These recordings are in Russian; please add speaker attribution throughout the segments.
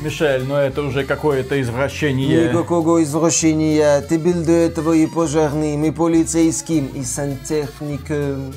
Speaker 1: Мишель, ну это уже какое-то извращение.
Speaker 2: Никакого извращения. Ты был до этого и пожарным, и полицейским, и сантехником.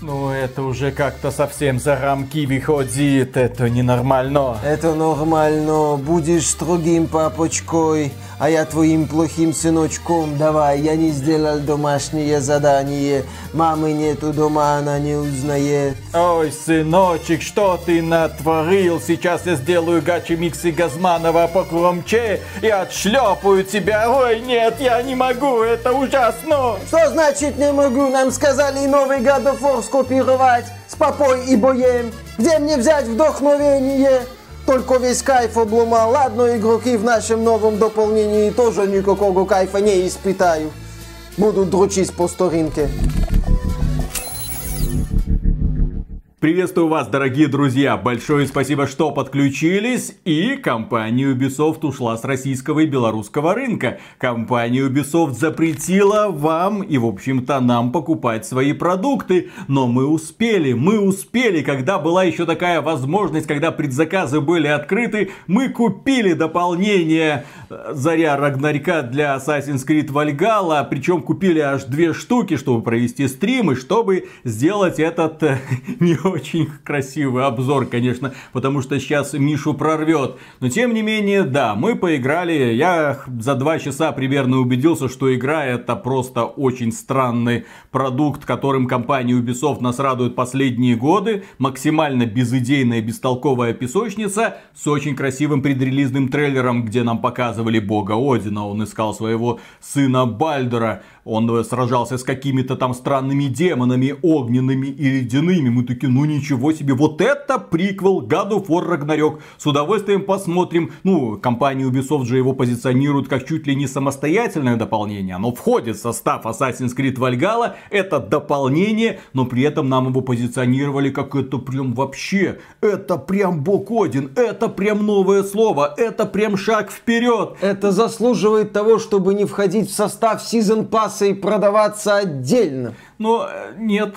Speaker 1: Ну, это уже как-то совсем за рамки выходит. Это ненормально.
Speaker 2: Это нормально. Будешь строгим папочкой, а я твоим плохим сыночком. Давай, я не сделал домашнее задание. Мамы нету дома, она не узнает.
Speaker 1: Ой, сыночек, что ты натворил? Сейчас я сделаю гачи миксы Газманова погромче и отшлепаю тебя. Ой, нет, я не могу, это ужасно.
Speaker 2: Что значит не могу? Нам сказали новый God of War скопировать с попой и боем. Где мне взять вдохновение? Только весь кайф обломал. Ладно, игроки в нашем новом дополнении тоже никакого кайфа не испытают. Будут дрочить по старинке.
Speaker 1: Приветствую вас, дорогие друзья! Большое спасибо, что подключились. И компания Ubisoft ушла с российского и белорусского рынка. Компания Ubisoft запретила вам и, в общем-то, нам покупать свои продукты. Но мы успели, мы успели, когда была еще такая возможность, когда предзаказы были открыты, мы купили дополнение э, Заря Рагнарька для Assassin's Creed Valhalla. Причем купили аж две штуки, чтобы провести стримы, чтобы сделать этот э, не очень красивый обзор, конечно, потому что сейчас Мишу прорвет. Но тем не менее, да, мы поиграли. Я за два часа примерно убедился, что игра это просто очень странный продукт, которым компания Ubisoft нас радует последние годы. Максимально безыдейная, бестолковая песочница с очень красивым предрелизным трейлером, где нам показывали бога Одина. Он искал своего сына Бальдера. Он сражался с какими-то там странными демонами, огненными и ледяными. Мы такие, ну ничего себе, вот это приквел God of War Ragnarok. С удовольствием посмотрим. Ну, компания Ubisoft же его позиционирует как чуть ли не самостоятельное дополнение. Оно входит в состав Assassin's Creed Valhalla. Это дополнение, но при этом нам его позиционировали как это прям вообще. Это прям бог Один. Это прям новое слово. Это прям шаг вперед.
Speaker 2: Это заслуживает того, чтобы не входить в состав Season Pass и продаваться отдельно.
Speaker 1: Но э, нет,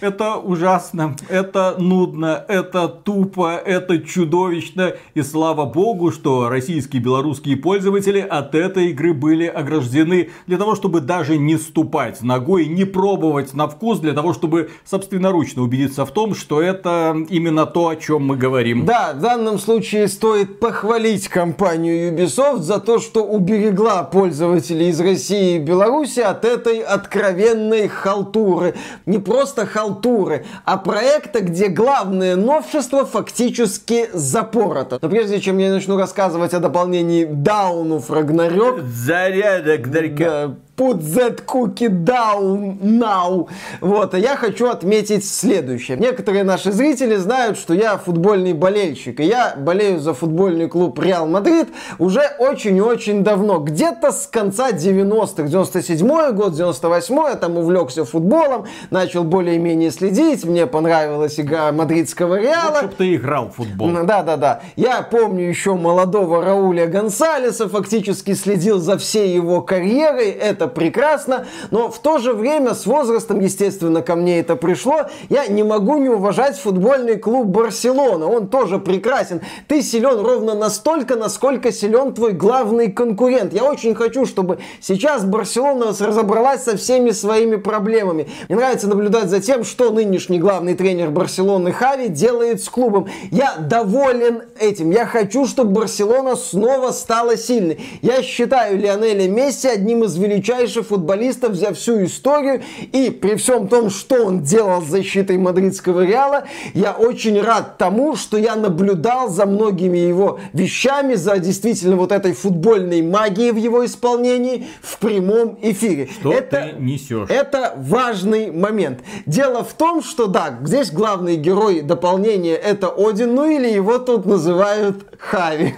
Speaker 1: это ужасно, это нудно, это тупо, это чудовищно. И слава богу, что российские и белорусские пользователи от этой игры были ограждены для того, чтобы даже не ступать ногой, не пробовать на вкус, для того, чтобы собственноручно убедиться в том, что это именно то, о чем мы говорим.
Speaker 2: Да, в данном случае стоит похвалить компанию Ubisoft за то, что уберегла пользователей из России и Беларуси от этой откровенной халтуры. Не просто халтуры, халтуры, а проекта, где главное новшество фактически запорото. Но прежде чем я начну рассказывать о дополнении Дауну Фрагнарёк...
Speaker 1: Зарядок,
Speaker 2: Да, put that cookie down now. Вот, а я хочу отметить следующее. Некоторые наши зрители знают, что я футбольный болельщик, и я болею за футбольный клуб Реал Мадрид уже очень-очень давно. Где-то с конца 90-х, 97-й год, 98-й, я там увлекся футболом, начал более-менее следить, мне понравилась игра мадридского Реала.
Speaker 1: Лучше ты играл в футбол.
Speaker 2: Да-да-да. Я помню еще молодого Рауля Гонсалеса, фактически следил за всей его карьерой. Это это прекрасно, но в то же время с возрастом, естественно, ко мне это пришло, я не могу не уважать футбольный клуб Барселона, он тоже прекрасен. Ты силен ровно настолько, насколько силен твой главный конкурент. Я очень хочу, чтобы сейчас Барселона разобралась со всеми своими проблемами. Мне нравится наблюдать за тем, что нынешний главный тренер Барселоны Хави делает с клубом. Я доволен этим. Я хочу, чтобы Барселона снова стала сильной. Я считаю Лионеля Месси одним из величайших величайших футболистов за всю историю. И при всем том, что он делал с защитой мадридского Реала, я очень рад тому, что я наблюдал за многими его вещами, за действительно вот этой футбольной магией в его исполнении в прямом эфире.
Speaker 1: Что это, ты несешь?
Speaker 2: Это важный момент. Дело в том, что да, здесь главный герой дополнения это Один, ну или его тут называют Хави.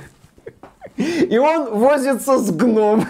Speaker 2: И он возится с гномом.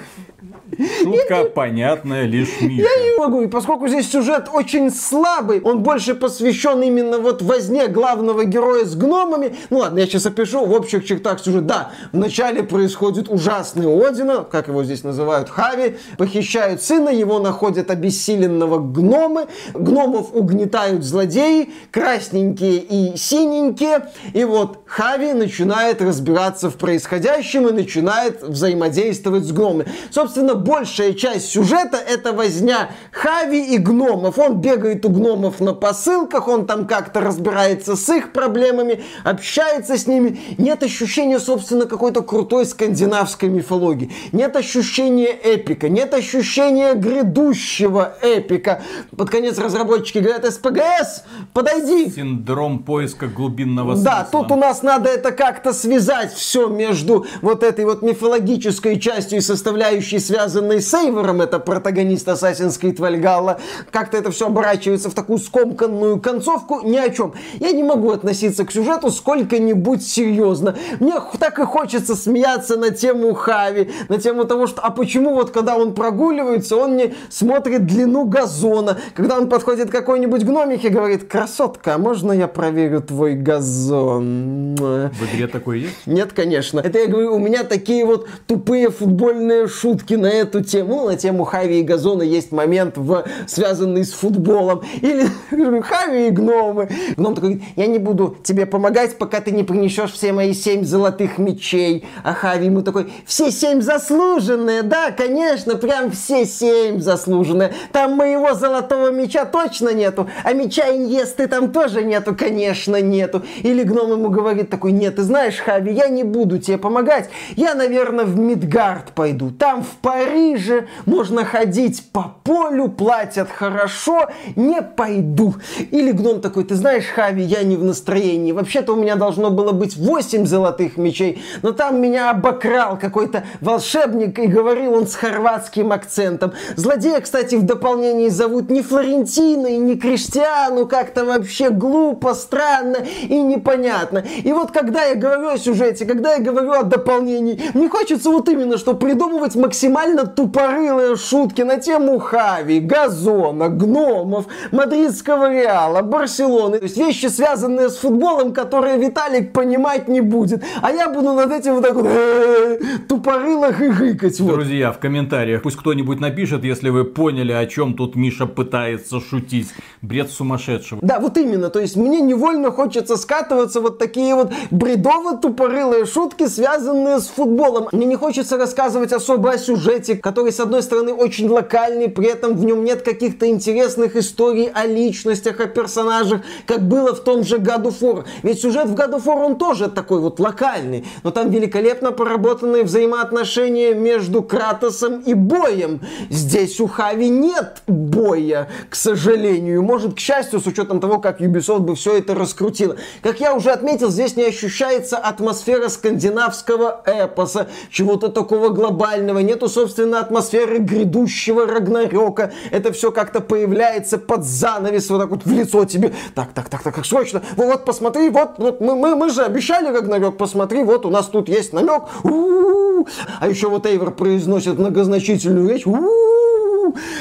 Speaker 1: Шутка понятная лишь Мише.
Speaker 2: Я не могу, и поскольку здесь сюжет очень слабый, он больше посвящен именно вот возне главного героя с гномами. Ну ладно, я сейчас опишу в общих чертах сюжет. Да, вначале происходит ужасный Одина, как его здесь называют, Хави, похищают сына, его находят обессиленного гномы, гномов угнетают злодеи, красненькие и синенькие, и вот Хави начинает разбираться в происходящем и начинает взаимодействовать с гномами. Собственно, большая часть сюжета это возня Хави и гномов. Он бегает у гномов на посылках, он там как-то разбирается с их проблемами, общается с ними. Нет ощущения, собственно, какой-то крутой скандинавской мифологии. Нет ощущения эпика, нет ощущения грядущего эпика. Под конец разработчики говорят, СПГС, подойди.
Speaker 1: Синдром поиска глубинного смысла.
Speaker 2: Да, тут у нас надо это как-то связать все между вот этой вот мифологической частью и составляющей, связанной с Эйвором, это протагонист Assassin's Creed Valhalla. Как-то это все оборачивается в такую скомканную концовку, ни о чем. Я не могу относиться к сюжету сколько-нибудь серьезно. Мне так и хочется смеяться на тему Хави, на тему того, что а почему вот когда он прогуливается, он не смотрит длину газона, когда он подходит к какой-нибудь гномихе и говорит, красотка, а можно я проверю твой газон?
Speaker 1: В игре такое есть?
Speaker 2: Нет, конечно. Это я говорю, у меня такие вот тупые футбольные шутки на эту тему. На тему Хави и газона есть момент, в, связанный с футболом. Или Хави и гномы. Гном такой, я не буду тебе помогать, пока ты не принесешь все мои семь золотых мечей. А Хави ему такой, все семь заслуженные, да, конечно, прям все семь заслуженные. Там моего золотого меча точно нету, а меча Иньесты там тоже нету, конечно, нету. Или гном ему говорит такой, нет, ты знаешь, Хави, я не буду тебе помогать, я, наверное, в Мидгард пойду. Там в Париже можно ходить по полю, платят хорошо, не пойду. Или гном такой, ты знаешь, Хави, я не в настроении. Вообще-то у меня должно было быть 8 золотых мечей, но там меня обокрал какой-то волшебник и говорил он с хорватским акцентом. Злодея, кстати, в дополнении зовут не Флорентина и не Криштиану, как-то вообще глупо, странно и непонятно. И вот когда я говорю о сюжете, когда я говорю о дополнении, мне хочется вот именно, что придумывать максимально тупорылые шутки на тему Хави, газона, гномов, мадридского Реала, Барселоны. То есть вещи, связанные с футболом, которые Виталик понимать не будет. А я буду над этим вот так вот э, тупорыло хыхыкать. Вот.
Speaker 1: Друзья, в комментариях пусть кто-нибудь напишет, если вы поняли, о чем тут Миша пытается шутить. Бред сумасшедшего.
Speaker 2: Да, вот именно. То есть мне невольно хочется скатываться вот такие вот бредово-тупорылые шутки, связанные с футболом. Мне не хочется рассказывать особо о сюжете, который, с одной стороны, очень локальный, при этом в нем нет каких-то интересных историй о личностях, о персонажах, как было в том же God of War. Ведь сюжет в God of War, он тоже такой вот локальный, но там великолепно поработанные взаимоотношения между Кратосом и Боем. Здесь у Хави нет боя, к сожалению. Может, к счастью, с учетом того, как Ubisoft бы все это раскрутила. Как я уже отметил, здесь не ощущается атмосфера скандинавского эпоса, чего-то такого глобального. Нету, собственно, атмосферы грядущего Рагнарёка. Это все как-то появляется под занавес, вот так вот в лицо тебе. Так, так, так, так, как срочно. Вот, вот посмотри, вот, вот мы, мы, мы же обещали Рагнарёк, посмотри, вот у нас тут есть намек. А еще вот Эйвор произносит многозначительную речь. У-у-у.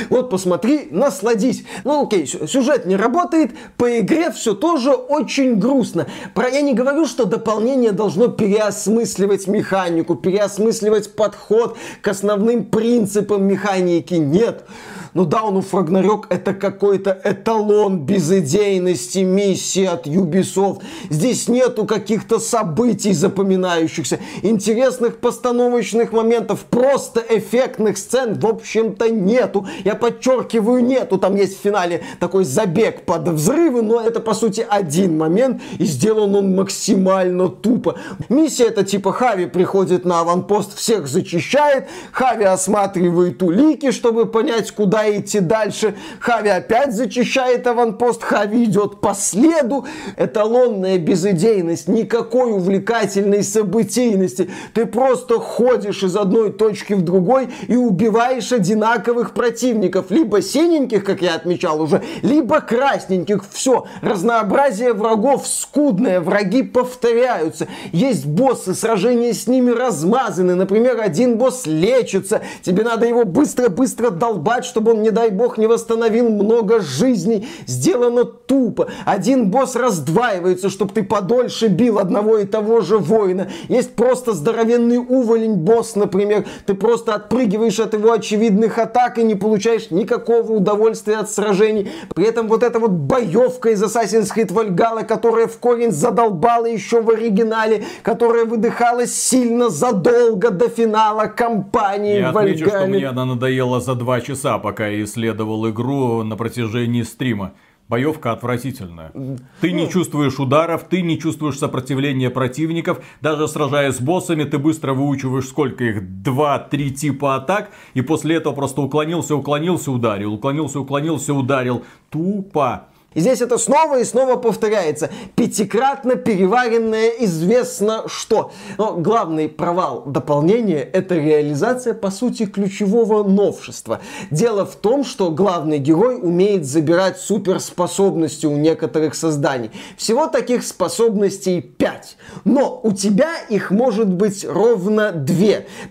Speaker 2: Вот посмотри, насладись. Ну окей, сюжет не работает, по игре все тоже очень грустно. Про я не говорю, что дополнение должно переосмысливать механику, переосмысливать подход к основным принципам механики. Нет. Ну да, он у это какой-то эталон безыдейности миссии от Ubisoft. Здесь нету каких-то событий запоминающихся, интересных постановочных моментов, просто эффектных сцен, в общем-то, нету. Я подчеркиваю, нету. Там есть в финале такой забег под взрывы, но это, по сути, один момент, и сделан он максимально тупо. Миссия это типа Хави приходит на аванпост, всех зачищает, Хави осматривает улики, чтобы понять, куда начиная идти дальше. Хави опять зачищает аванпост, Хави идет по следу. Эталонная безыдейность, никакой увлекательной событийности. Ты просто ходишь из одной точки в другой и убиваешь одинаковых противников. Либо синеньких, как я отмечал уже, либо красненьких. Все, разнообразие врагов скудное, враги повторяются. Есть боссы, сражения с ними размазаны. Например, один босс лечится, тебе надо его быстро-быстро долбать, чтобы он, не дай бог, не восстановил много жизней. Сделано тупо. Один босс раздваивается, чтобы ты подольше бил одного и того же воина. Есть просто здоровенный уволень босс, например. Ты просто отпрыгиваешь от его очевидных атак и не получаешь никакого удовольствия от сражений. При этом вот эта вот боевка из Assassin's Creed Valhalla, которая в корень задолбала еще в оригинале, которая выдыхалась сильно задолго до финала кампании
Speaker 1: Я отмечу, что мне она надоела за два часа, пока я исследовал игру на протяжении стрима. Боевка отвратительная. Ты не чувствуешь ударов, ты не чувствуешь сопротивления противников. Даже сражаясь с боссами, ты быстро выучиваешь сколько их, два-три типа атак. И после этого просто уклонился, уклонился, ударил. Уклонился, уклонился, ударил. Тупо.
Speaker 2: И здесь это снова и снова повторяется. Пятикратно переваренное известно что. Но главный провал дополнения – это реализация, по сути, ключевого новшества. Дело в том, что главный герой умеет забирать суперспособности у некоторых созданий. Всего таких способностей 5. Но у тебя их может быть ровно 2.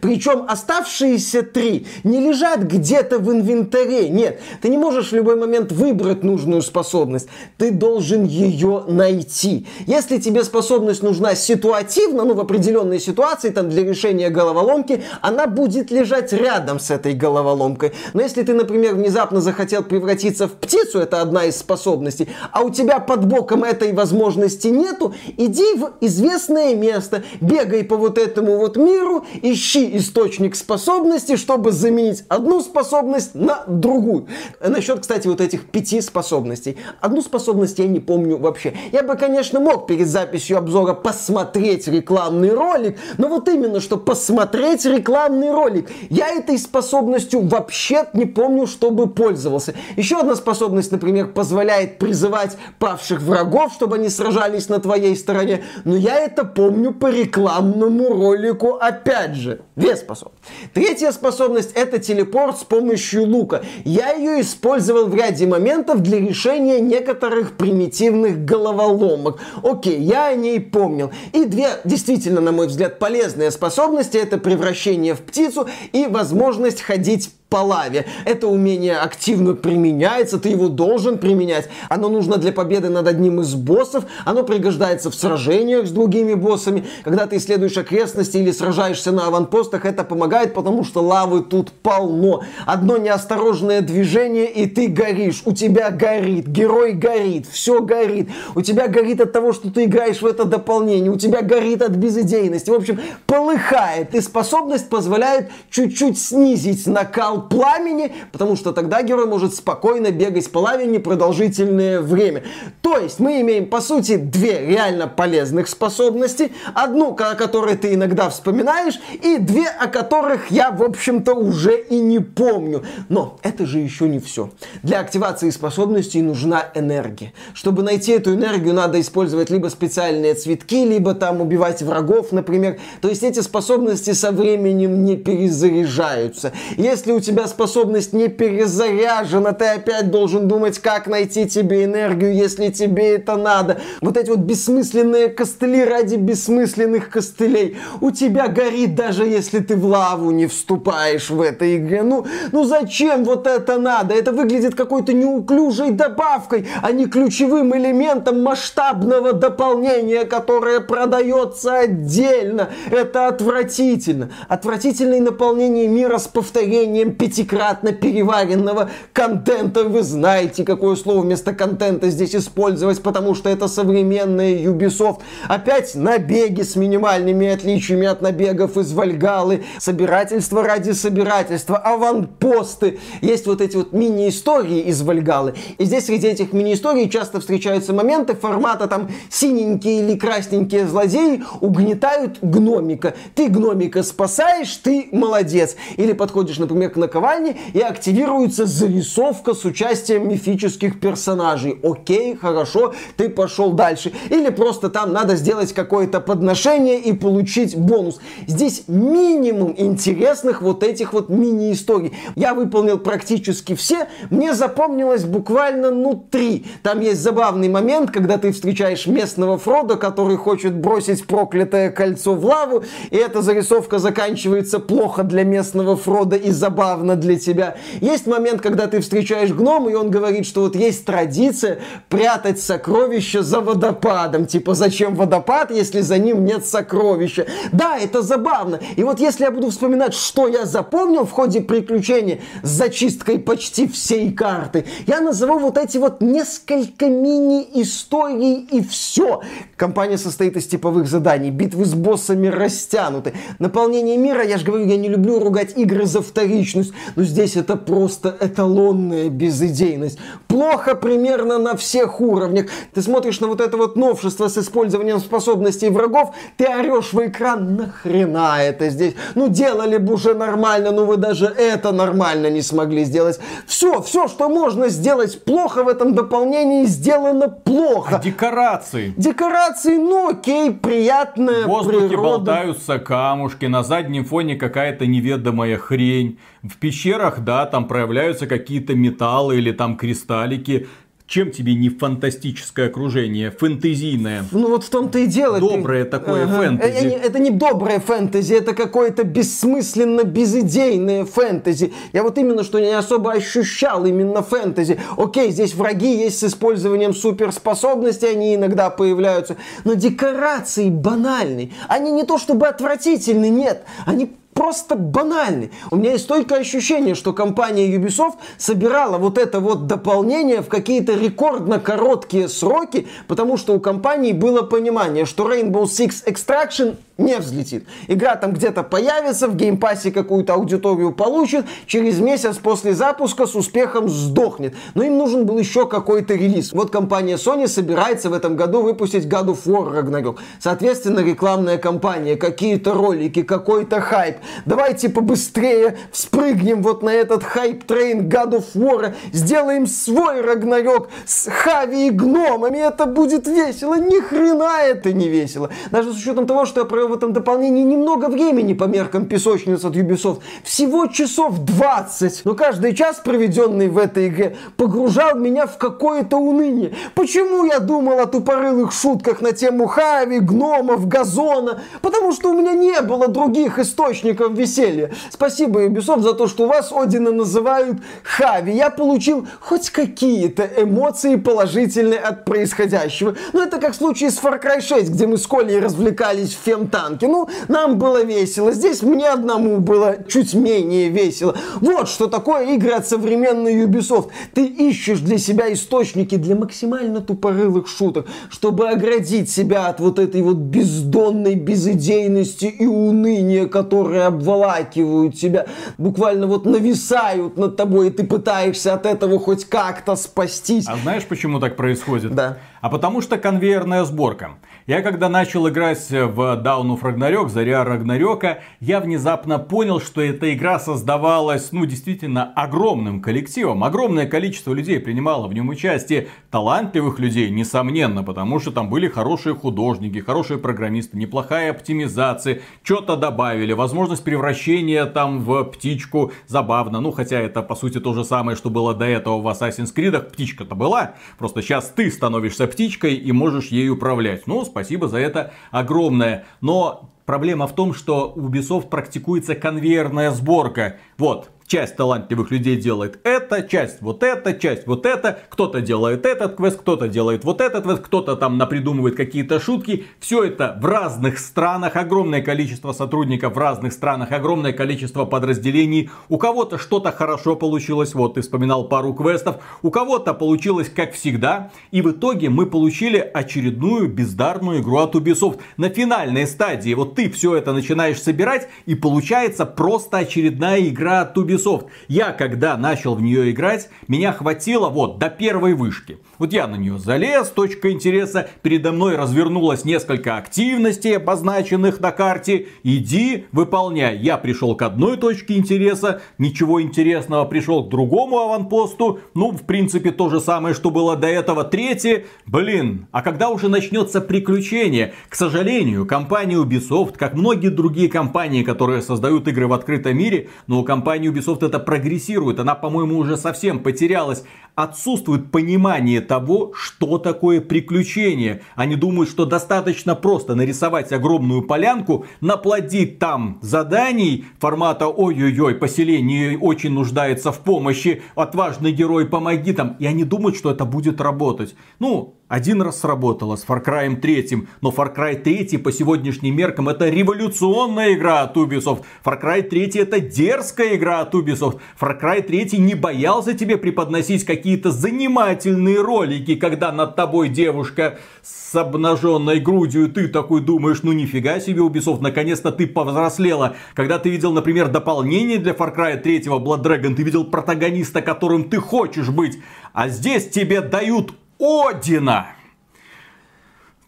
Speaker 2: Причем оставшиеся 3 не лежат где-то в инвентаре. Нет, ты не можешь в любой момент выбрать нужную способность способность, ты должен ее найти. Если тебе способность нужна ситуативно, ну в определенной ситуации, там для решения головоломки, она будет лежать рядом с этой головоломкой. Но если ты, например, внезапно захотел превратиться в птицу, это одна из способностей, а у тебя под боком этой возможности нету, иди в известное место, бегай по вот этому вот миру, ищи источник способности, чтобы заменить одну способность на другую. Насчет, кстати, вот этих пяти способностей. Одну способность я не помню вообще. Я бы, конечно, мог перед записью обзора посмотреть рекламный ролик, но вот именно, что посмотреть рекламный ролик. Я этой способностью вообще не помню, чтобы пользовался. Еще одна способность, например, позволяет призывать павших врагов, чтобы они сражались на твоей стороне. Но я это помню по рекламному ролику опять же. Две способности. Третья способность это телепорт с помощью лука. Я ее использовал в ряде моментов для решения некоторых примитивных головоломок. Окей, я о ней помнил. И две действительно, на мой взгляд, полезные способности. Это превращение в птицу и возможность ходить по лаве. Это умение активно применяется, ты его должен применять. Оно нужно для победы над одним из боссов, оно пригождается в сражениях с другими боссами. Когда ты исследуешь окрестности или сражаешься на аванпостах, это помогает, потому что лавы тут полно. Одно неосторожное движение, и ты горишь. У тебя горит, герой горит, все горит. У тебя горит от того, что ты играешь в это дополнение. У тебя горит от безыдейности. В общем, полыхает. И способность позволяет чуть-чуть снизить накал пламени, потому что тогда герой может спокойно бегать по лаве непродолжительное время. То есть мы имеем, по сути, две реально полезных способности. Одну, о которой ты иногда вспоминаешь, и две, о которых я, в общем-то, уже и не помню. Но это же еще не все. Для активации способностей нужна энергия. Чтобы найти эту энергию, надо использовать либо специальные цветки, либо там убивать врагов, например. То есть эти способности со временем не перезаряжаются. Если у тебя способность не перезаряжена, ты опять должен думать, как найти тебе энергию, если тебе это надо. Вот эти вот бессмысленные костыли ради бессмысленных костылей. У тебя горит, даже если ты в лаву не вступаешь в этой игре. Ну, ну зачем вот это надо? Это выглядит какой-то неуклюжей добавкой, а не ключевым элементом масштабного дополнения, которое продается отдельно. Это отвратительно. Отвратительное наполнение мира с повторением пятикратно переваренного контента. Вы знаете, какое слово вместо контента здесь использовать, потому что это современная Ubisoft. Опять набеги с минимальными отличиями от набегов из Вальгалы. Собирательство ради собирательства. Аванпосты. Есть вот эти вот мини-истории из Вальгалы. И здесь среди этих мини-историй часто встречаются моменты формата там синенькие или красненькие злодеи угнетают гномика. Ты гномика спасаешь, ты молодец. Или подходишь, например, к наковальни и активируется зарисовка с участием мифических персонажей. Окей, хорошо, ты пошел дальше. Или просто там надо сделать какое-то подношение и получить бонус. Здесь минимум интересных вот этих вот мини-историй. Я выполнил практически все. Мне запомнилось буквально, ну, три. Там есть забавный момент, когда ты встречаешь местного Фрода, который хочет бросить проклятое кольцо в лаву, и эта зарисовка заканчивается плохо для местного Фрода и забавно для тебя. Есть момент, когда ты встречаешь гнома, и он говорит, что вот есть традиция прятать сокровища за водопадом. Типа, зачем водопад, если за ним нет сокровища? Да, это забавно. И вот если я буду вспоминать, что я запомнил в ходе приключения с зачисткой почти всей карты, я назову вот эти вот несколько мини-историй и все. Компания состоит из типовых заданий, битвы с боссами растянуты. Наполнение мира, я же говорю, я не люблю ругать игры за вторичность, но здесь это просто эталонная безыдейность. Плохо примерно на всех уровнях. Ты смотришь на вот это вот новшество с использованием способностей врагов, ты орешь в экран, нахрена это здесь? Ну делали бы уже нормально, но вы даже это нормально не смогли сделать. Все, все, что можно сделать плохо в этом дополнении, сделано плохо.
Speaker 1: А декорации?
Speaker 2: Декорации, ну окей, приятная
Speaker 1: В воздухе
Speaker 2: природа.
Speaker 1: болтаются камушки, на заднем фоне какая-то неведомая хрень. В пещерах, да, там проявляются какие-то металлы или там кристаллики. Чем тебе не фантастическое окружение, фэнтезийное?
Speaker 2: Ну вот в том-то и дело.
Speaker 1: Доброе
Speaker 2: Ты-
Speaker 1: такое
Speaker 2: Ага.
Speaker 1: фэнтези.
Speaker 2: Э, э, Это не доброе фэнтези, это какое-то бессмысленно безыдейное фэнтези. Я вот именно что не особо ощущал именно фэнтези. Окей, здесь враги есть с использованием суперспособностей, они иногда появляются. Но декорации банальные. Они не то чтобы отвратительны, нет. Они просто банальные. У меня есть стойкое ощущение, что компания Ubisoft собирала вот это вот дополнение в какие-то рекордно короткие сроки, потому что у компании было понимание, что Rainbow Six Extraction не взлетит. Игра там где-то появится, в Game Pass е какую-то аудиторию получит, через месяц после запуска с успехом сдохнет. Но им нужен был еще какой-то релиз. Вот компания Sony собирается в этом году выпустить God of War Ragnarok. Соответственно, рекламная кампания, какие-то ролики, какой-то хайп. Давайте побыстрее вспрыгнем вот на этот hype train God of War, сделаем свой Рагнарёк с Хави и гномами, это будет весело. Ни хрена это не весело. Даже с учетом того, что я в этом дополнении немного времени по меркам песочниц от Ubisoft. Всего часов 20. Но каждый час, проведенный в этой игре, погружал меня в какое-то уныние. Почему я думал о тупорылых шутках на тему Хави, гномов, газона? Потому что у меня не было других источников веселья. Спасибо, Ubisoft, за то, что вас Одина называют Хави. Я получил хоть какие-то эмоции положительные от происходящего. Но это как в случае с Far Cry 6, где мы с Колей развлекались в фемтанке. Ну, нам было весело. Здесь мне одному было чуть менее весело. Вот что такое игры от современной Ubisoft. Ты ищешь для себя источники для максимально тупорылых шуток, чтобы оградить себя от вот этой вот бездонной безыдейности и уныния, которые обволакивают тебя, буквально вот нависают над тобой, и ты пытаешься от этого хоть как-то спастись.
Speaker 1: А знаешь, почему так происходит?
Speaker 2: Да.
Speaker 1: А потому что конвейерная сборка. Я когда начал играть в Down of Ragnarok, Заря Рагнарёка, я внезапно понял, что эта игра создавалась, ну, действительно, огромным коллективом. Огромное количество людей принимало в нем участие. Талантливых людей, несомненно, потому что там были хорошие художники, хорошие программисты, неплохая оптимизация, что-то добавили, возможность превращения там в птичку, забавно. Ну, хотя это, по сути, то же самое, что было до этого в Assassin's Creed. Птичка-то была, просто сейчас ты становишься птичкой и можешь ей управлять. Ну, спасибо за это огромное. Но проблема в том, что у Ubisoft практикуется конвейерная сборка. Вот, часть талантливых людей делает это, часть вот это, часть вот это. Кто-то делает этот квест, кто-то делает вот этот квест, кто-то там напридумывает какие-то шутки. Все это в разных странах, огромное количество сотрудников в разных странах, огромное количество подразделений. У кого-то что-то хорошо получилось, вот ты вспоминал пару квестов, у кого-то получилось как всегда. И в итоге мы получили очередную бездарную игру от Ubisoft. На финальной стадии вот ты все это начинаешь собирать и получается просто очередная игра от Ubisoft. Ubisoft. Я, когда начал в нее играть, меня хватило вот до первой вышки. Вот я на нее залез, точка интереса, передо мной развернулось несколько активностей, обозначенных на карте. Иди, выполняй. Я пришел к одной точке интереса, ничего интересного, пришел к другому аванпосту. Ну, в принципе, то же самое, что было до этого. Третье, блин, а когда уже начнется приключение? К сожалению, компания Ubisoft, как многие другие компании, которые создают игры в открытом мире, но у компании Ubisoft это прогрессирует. Она, по-моему, уже совсем потерялась отсутствует понимание того, что такое приключение. Они думают, что достаточно просто нарисовать огромную полянку, наплодить там заданий формата «Ой-ой-ой, поселение очень нуждается в помощи, отважный герой, помоги там». И они думают, что это будет работать. Ну, один раз сработало с Far Cry 3, но Far Cry 3 по сегодняшним меркам это революционная игра от Ubisoft. Far Cry 3 это дерзкая игра от Ubisoft. Far Cry 3 не боялся тебе преподносить какие-то занимательные ролики, когда над тобой девушка с обнаженной грудью, ты такой думаешь, ну нифига себе Ubisoft, наконец-то ты повзрослела. Когда ты видел, например, дополнение для Far Cry 3 Blood Dragon, ты видел протагониста, которым ты хочешь быть. А здесь тебе дают Одина.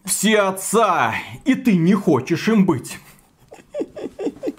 Speaker 1: Все отца, и ты не хочешь им быть.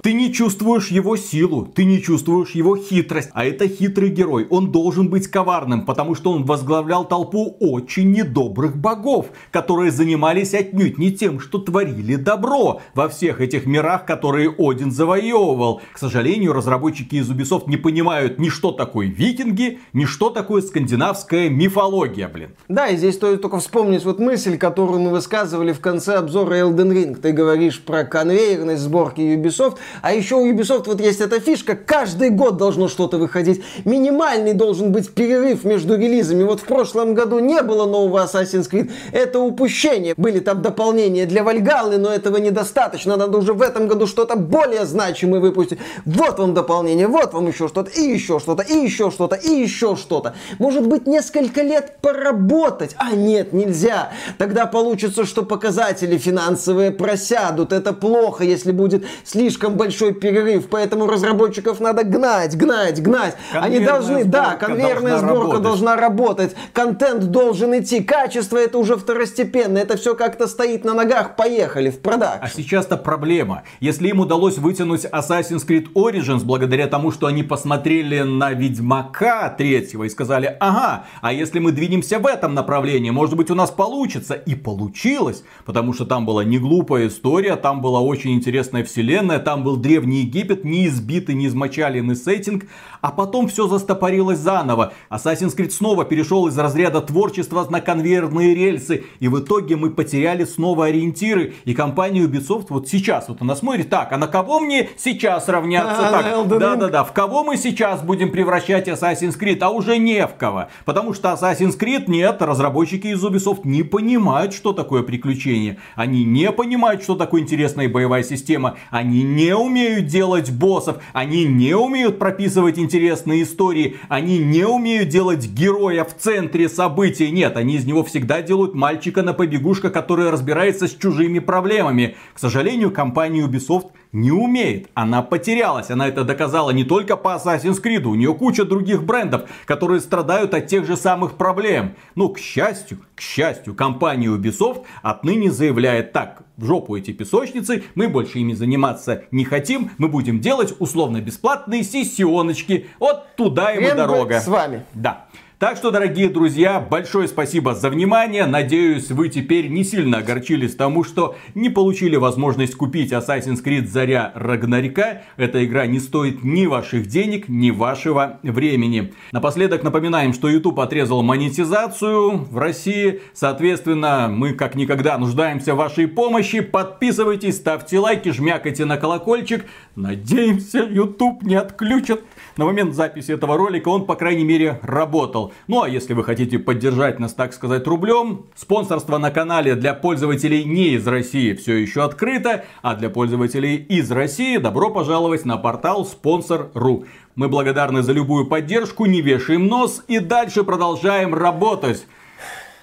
Speaker 1: Ты не чувствуешь его силу, ты не чувствуешь его хитрость. А это хитрый герой. Он должен быть коварным, потому что он возглавлял толпу очень недобрых богов, которые занимались отнюдь не тем, что творили добро во всех этих мирах, которые Один завоевывал. К сожалению, разработчики из Ubisoft не понимают ни что такое викинги, ни что такое скандинавская мифология, блин.
Speaker 2: Да, и здесь стоит только вспомнить вот мысль, которую мы высказывали в конце обзора Elden Ring. Ты говоришь про конвейерность сборки Ubisoft. А еще у Ubisoft вот есть эта фишка, каждый год должно что-то выходить. Минимальный должен быть перерыв между релизами. Вот в прошлом году не было нового Assassin's Creed. Это упущение. Были там дополнения для Вальгаллы, но этого недостаточно. Надо уже в этом году что-то более значимое выпустить. Вот вам дополнение, вот вам еще что-то, и еще что-то, и еще что-то, и еще что-то. Может быть, несколько лет поработать. А нет, нельзя. Тогда получится, что показатели финансовые просядут. Это плохо, если будет слишком большой перерыв, поэтому разработчиков надо гнать, гнать, гнать. Они должны, да, конвейерная сборка работать. должна работать, контент должен идти, качество это уже второстепенно, это все как-то стоит на ногах, поехали в продакшн.
Speaker 1: А сейчас-то проблема. Если им удалось вытянуть Assassin's Creed Origins благодаря тому, что они посмотрели на Ведьмака третьего и сказали, ага, а если мы двинемся в этом направлении, может быть у нас получится. И получилось, потому что там была не глупая история, там была очень интересная вселенная, там был древний Египет, не избитый, не измочаленный сеттинг, а потом все застопорилось заново. Assassin's Creed снова перешел из разряда творчества на конвейерные рельсы, и в итоге мы потеряли снова ориентиры. И компания Ubisoft вот сейчас вот она смотрит, так, а на кого мне сейчас равняться? А, так, да-да-да, в кого мы сейчас будем превращать Assassin's Creed? А уже не в кого. Потому что Assassin's Creed нет, разработчики из Ubisoft не понимают, что такое приключение. Они не понимают, что такое интересная боевая система. Они не умеют делать боссов, они не умеют прописывать интересные истории, они не умеют делать героя в центре событий. Нет, они из него всегда делают мальчика на побегушка, который разбирается с чужими проблемами. К сожалению, компания Ubisoft не умеет. Она потерялась. Она это доказала не только по Assassin's Creed. У нее куча других брендов, которые страдают от тех же самых проблем. Но, к счастью, к счастью, компания Ubisoft отныне заявляет так. В жопу эти песочницы, мы больше ими заниматься не хотим. Мы будем делать условно бесплатные сессионочки. Вот туда ему дорога.
Speaker 2: с вами.
Speaker 1: Да. Так что, дорогие друзья, большое спасибо за внимание. Надеюсь, вы теперь не сильно огорчились тому, что не получили возможность купить Assassin's Creed Заря Рагнарика. Эта игра не стоит ни ваших денег, ни вашего времени. Напоследок напоминаем, что YouTube отрезал монетизацию в России. Соответственно, мы как никогда нуждаемся в вашей помощи. Подписывайтесь, ставьте лайки, жмякайте на колокольчик. Надеемся, YouTube не отключат на момент записи этого ролика он, по крайней мере, работал. Ну а если вы хотите поддержать нас, так сказать, рублем, спонсорство на канале для пользователей не из России все еще открыто, а для пользователей из России добро пожаловать на портал спонсор.ру. Мы благодарны за любую поддержку, не вешаем нос и дальше продолжаем работать.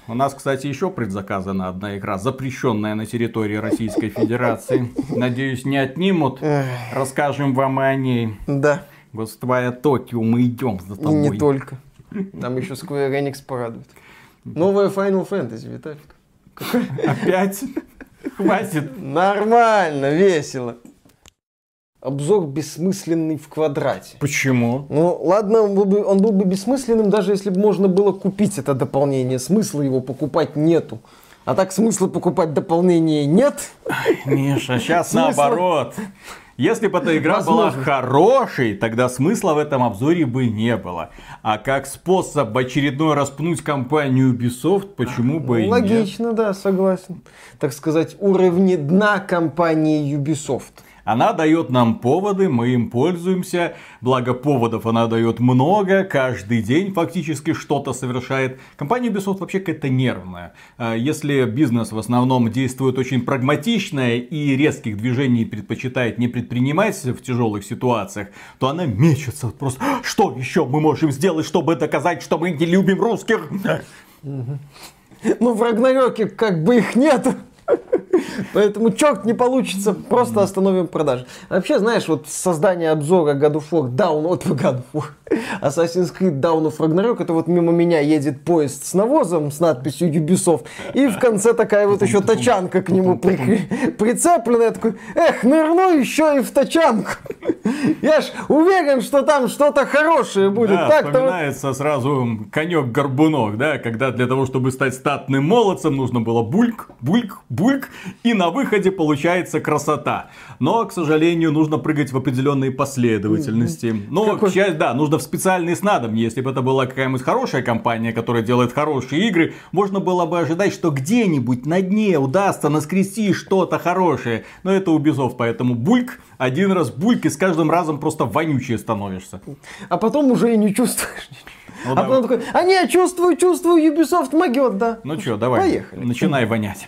Speaker 1: У нас, кстати, еще предзаказана одна игра, запрещенная на территории Российской Федерации. Надеюсь, не отнимут. Расскажем вам о ней.
Speaker 2: Да.
Speaker 1: Гостевая Токио, мы идем за
Speaker 2: И
Speaker 1: тобой.
Speaker 2: не только. Там еще Square Enix порадует. Новая Final Fantasy, Виталик.
Speaker 1: Опять? Хватит.
Speaker 2: Нормально, весело. Обзор бессмысленный в квадрате.
Speaker 1: Почему?
Speaker 2: Ну, ладно, он был, бы, он был бы бессмысленным, даже если бы можно было купить это дополнение. Смысла его покупать нету. А так смысла покупать дополнение нет.
Speaker 1: Миша, сейчас наоборот. Если бы эта игра была хорошей, тогда смысла в этом обзоре бы не было. А как способ в очередной раз пнуть компанию Ubisoft, почему бы и нет?
Speaker 2: Логично, да, согласен. Так сказать, уровни дна компании Ubisoft.
Speaker 1: Она дает нам поводы, мы им пользуемся. Благо поводов она дает много, каждый день фактически что-то совершает. Компания Ubisoft вообще какая-то нервная. А Если бизнес в основном действует очень прагматично и резких движений предпочитает не предпринимать в тяжелых ситуациях, то она мечется просто. «А, Что еще мы можем сделать, чтобы доказать, что мы не любим русских?
Speaker 2: Ну, в Рагнарёке как бы их нет. Поэтому черт не получится, просто остановим продажи. Вообще, знаешь, вот создание обзора God of War Down от God of War, Assassin's Creed Down of Ragnarok, это вот мимо меня едет поезд с навозом с надписью Ubisoft, и в конце такая вот еще тачанка к нему прикре- прицеплена. Я такой, эх, нырну еще и в тачанку. Я ж уверен, что там что-то хорошее будет.
Speaker 1: Да,
Speaker 2: вот
Speaker 1: вспоминается сразу конек-горбунок, да, когда для того, чтобы стать статным молодцем, нужно было бульк, бульк, бульк, и на выходе получается красота. Но, к сожалению, нужно прыгать в определенной последовательности. Но,
Speaker 2: Какой?
Speaker 1: к счастью, да, нужно в специальные снадобья. Если бы это была какая-нибудь хорошая компания, которая делает хорошие игры, можно было бы ожидать, что где-нибудь на дне удастся наскрести что-то хорошее. Но это Ubisoft, поэтому бульк, один раз бульк, и с каждым разом просто вонючее становишься.
Speaker 2: а потом уже и не чувствуешь ничего.
Speaker 1: Ну,
Speaker 2: а
Speaker 1: да.
Speaker 2: потом такой, а не, чувствую, чувствую, Ubisoft могет, да.
Speaker 1: Ну что, давай,
Speaker 2: Поехали.
Speaker 1: начинай вонять.